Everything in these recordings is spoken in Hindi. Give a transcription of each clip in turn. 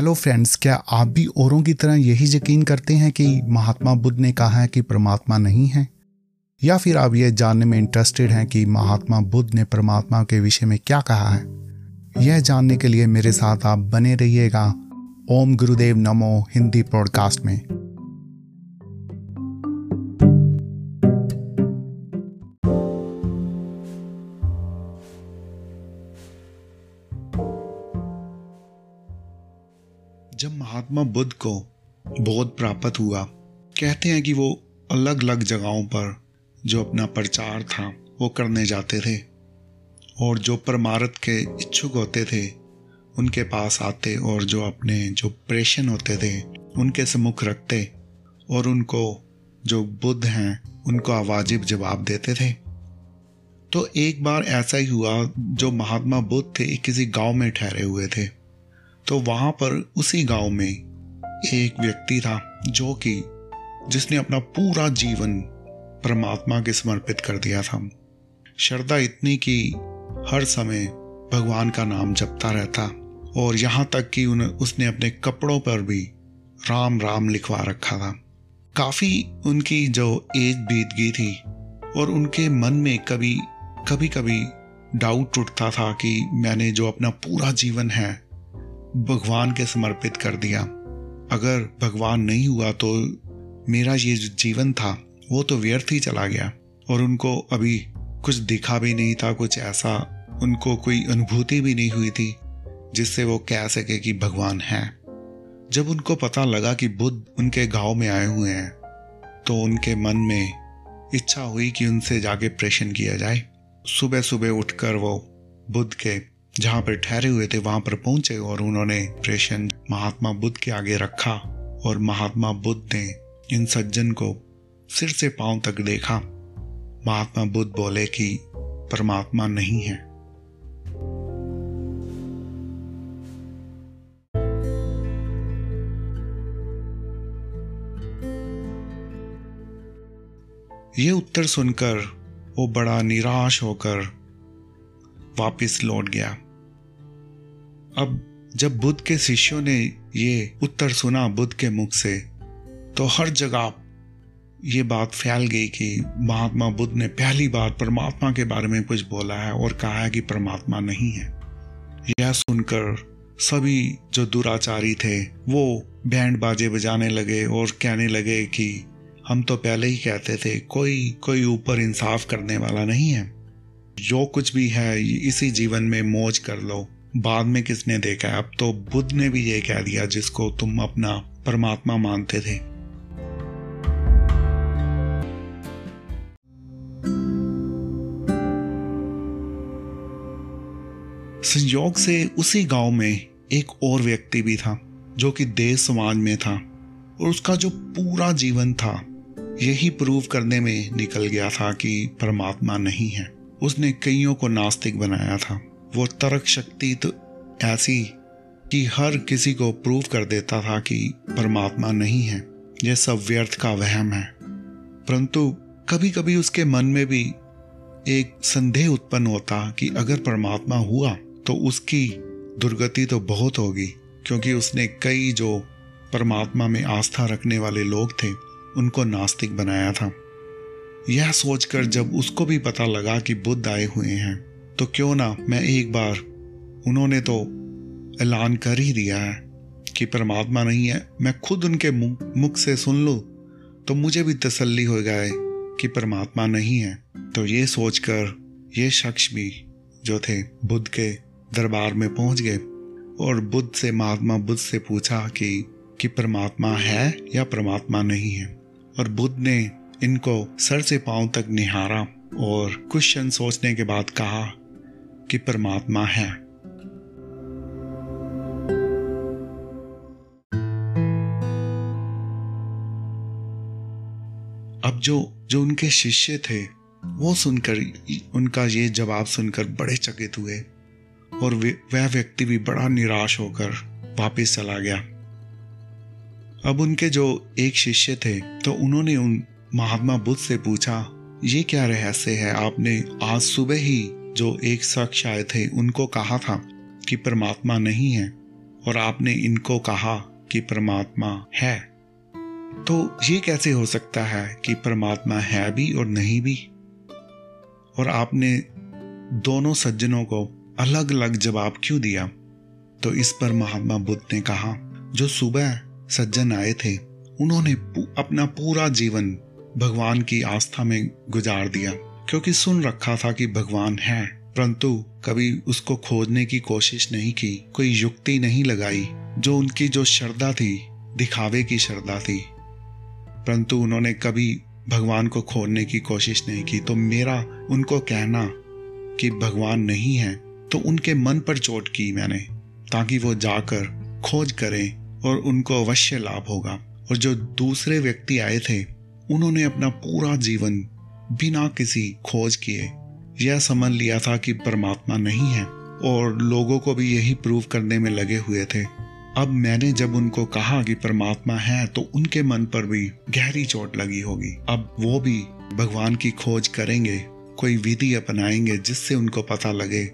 हेलो फ्रेंड्स क्या आप भी औरों की तरह यही यकीन करते हैं कि महात्मा बुद्ध ने कहा है कि परमात्मा नहीं है? या फिर आप ये जानने में इंटरेस्टेड हैं कि महात्मा बुद्ध ने परमात्मा के विषय में क्या कहा है? यह जानने के लिए मेरे साथ आप बने रहिएगा। ओम गुरुदेव नमो हिंदी पॉडकास्ट में। जब महात्मा बुद्ध को बोध प्राप्त हुआ, कहते हैं कि वो अलग अलग जगहों पर जो अपना प्रचार था, वो करने जाते थे और जो परमारथ के इच्छुक होते थे, उनके पास आते और जो अपने जो प्रेशन होते थे, उनके सम्मुख रखते और उनको जो बुद्ध हैं, उनको आवाजिब जवाब देते थे। तो एक बार ऐसा ही हुआ, जो महात्मा बुद्ध थे, किसी गाँव में ठहरे हुए थे। तो वहाँ पर उसी गाँव में एक व्यक्ति था जो कि जिसने अपना पूरा जीवन परमात्मा के समर्पित कर दिया था। श्रद्धा इतनी कि हर समय भगवान का नाम जपता रहता और यहाँ तक कि उन, उसने अपने कपड़ों पर भी राम राम लिखवा रखा था। काफ़ी उनकी जो एज बीत गई थी और उनके मन में कभी कभी कभी डाउट उठता था कि मैंने जो अपना पूरा जीवन है भगवान के समर्पित कर दिया। अगर भगवान नहीं हुआ तो मेरा ये जो जीवन था, वो तो व्यर्थ ही चला गया। और उनको अभी कुछ दिखा भी नहीं था, कुछ ऐसा उनको कोई अनुभूति भी नहीं हुई थी, जिससे वो कह सके कि भगवान है। जब उनको पता लगा कि बुद्ध उनके गाँव में आए हुए हैं तो उनके मन में इच्छा हुई कि उनसे जाके प्रेशन किया जाए। सुबह सुबह उठकर वो बुद्ध के जहाँ पर ठहरे हुए थे, वहाँ पर पहुँचे और उन्होंने प्रेशन महात्मा बुद्ध के आगे रखा और महात्मा बुद्ध ने इन सज्जन को सिर से पाँव तक देखा। महात्मा बुद्ध बोले कि, परमात्मा नहीं है। ये उत्तर सुनकर वो बड़ा निराश होकर वापस लौट गया। अब जब बुद्ध के शिष्यों ने ये उत्तर सुना बुद्ध के मुख से तो हर जगह ये बात फैल गई कि महात्मा बुद्ध ने पहली बार परमात्मा के बारे में कुछ बोला है और कहा है कि परमात्मा नहीं है। यह सुनकर सभी जो दुराचारी थे, वो बैंड बाजे बजाने लगे और कहने लगे कि हम तो पहले ही कहते थे, कोई कोई ऊपर इंसाफ करने वाला नहीं है। जो कुछ भी है, इसी जीवन में मौज कर लो। बाद में किसने देखा अब तो बुद्ध ने भी ये कह दिया, जिसको तुम अपना परमात्मा मानते थे। संयोग से उसी गाँव में एक और व्यक्ति भी था, जो कि देश समाज में था, और उसका जो पूरा जीवन था, यही प्रूव करने में निकल गया था कि परमात्मा नहीं है। उसने कईयों को नास्तिक बनाया था। वो तर्क शक्ति तो ऐसी कि हर किसी को प्रूव कर देता था कि परमात्मा नहीं है। यह सब व्यर्थ का वहम है। परंतु कभी कभी उसके मन में भी एक संदेह उत्पन्न होता कि अगर परमात्मा हुआ तो उसकी दुर्गति तो बहुत होगी, क्योंकि उसने कई जो परमात्मा में आस्था रखने वाले लोग थे, उनको नास्तिक बनाया था। यह सोचकर जब उसको भी पता लगा कि बुद्ध आए हुए हैं तो क्यों ना मैं एक बार, उन्होंने तो ऐलान कर ही दिया है कि परमात्मा नहीं है। मैं खुद उनके मुख से सुन लूँ तो मुझे भी तसल्ली हो जाए कि परमात्मा नहीं है। तो ये सोचकर ये शख्स भी जो थे, बुद्ध के दरबार में पहुँच गए और बुद्ध से, महात्मा बुद्ध से पूछा कि कि परमात्मा है या परमात्मा नहीं है? और बुद्ध ने इनको सर से पाँव तक निहारा और कुछ क्षण सोचने के बाद कहा कि परमात्मा है। अब जो जो उनके शिष्य थे, वो सुनकर, उनका ये जवाब सुनकर बड़े चकित हुए और वह व्यक्ति भी बड़ा निराश होकर वापस चला गया। अब उनके जो एक शिष्य थे तो उन्होंने उन महात्मा बुद्ध से पूछा, ये क्या रहस्य है? आपने आज सुबह ही जो एक शख्स आए थे, उनको कहा था कि परमात्मा नहीं है, और आपने इनको कहा कि परमात्मा है। तो ये कैसे हो सकता है कि परमात्मा है भी और नहीं भी? और आपने दोनों सज्जनों को अलग अलग जवाब क्यों दिया? तो इस पर महात्मा बुद्ध ने कहा, जो सुबह सज्जन आए थे, उन्होंने अपना पूरा जीवन भगवान की आस्था में गुजार दिया, क्योंकि सुन रखा था कि भगवान है, परंतु कभी उसको खोजने की कोशिश नहीं की, कोई युक्ति नहीं लगाई, जो उनकी जो श्रद्धा थी, दिखावे की श्रद्धा थी। परंतु उन्होंने कभी भगवान को खोजने की कोशिश नहीं की तो मेरा, उनको कहना कि भगवान नहीं है तो उनके मन पर चोट की मैंने, ताकि वो जाकर खोज करें और उनको अवश्य लाभ होगा। और जो दूसरे व्यक्ति आए थे उन्होंने अपना पूरा जीवन बिना किसी खोज किए यह समझ लिया था कि परमात्मा नहीं है और लोगों को भी यही प्रूव करने में लगे हुए थे। अब मैंने जब उनको कहा कि परमात्मा है तो उनके मन पर भी गहरी चोट लगी होगी। अब वो भी भगवान की खोज करेंगे, कोई विधि अपनाएँगे जिससे उनको पता लगे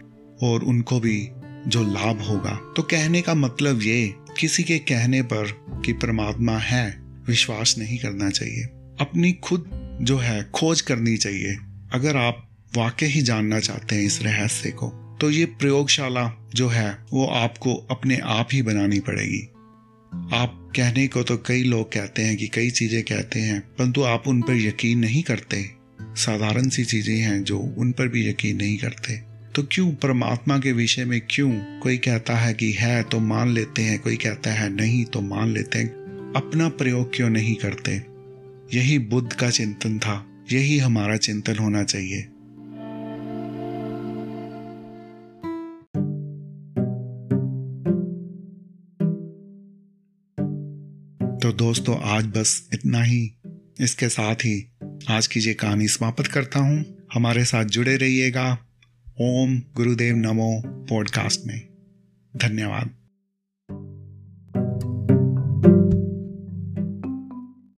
और उनको भी जो लाभ होगा। तो कहने का मतलब ये, किसी के कहने पर कि परमात्मा है, विश्वास नहीं करना चाहिए। अपनी खुद जो है खोज करनी चाहिए। अगर आप वाकई ही जानना चाहते हैं इस रहस्य को तो ये प्रयोगशाला जो है, वो आपको अपने आप ही बनानी पड़ेगी। आप कहने को तो कई लोग कहते हैं कि कई चीज़ें कहते हैं, परंतु आप उन पर यकीन नहीं करते। साधारण सी चीज़ें हैं जो उन पर भी यकीन नहीं करते। तो क्यों, परमात्मा के विषय में क्यों कोई कहता है कि है तो मान लेते हैं, कोई कहता है नहीं तो मान लेते हैं। अपना प्रयोग क्यों नहीं करते? यही बुद्ध का चिंतन था। यही हमारा चिंतन होना चाहिए। तो दोस्तों, आज बस इतना ही। इसके साथ ही आज की ये कहानी समाप्त करता हूँ। हमारे साथ जुड़े रहिएगा। ओम गुरुदेव नमो पॉडकास्ट में। धन्यवाद।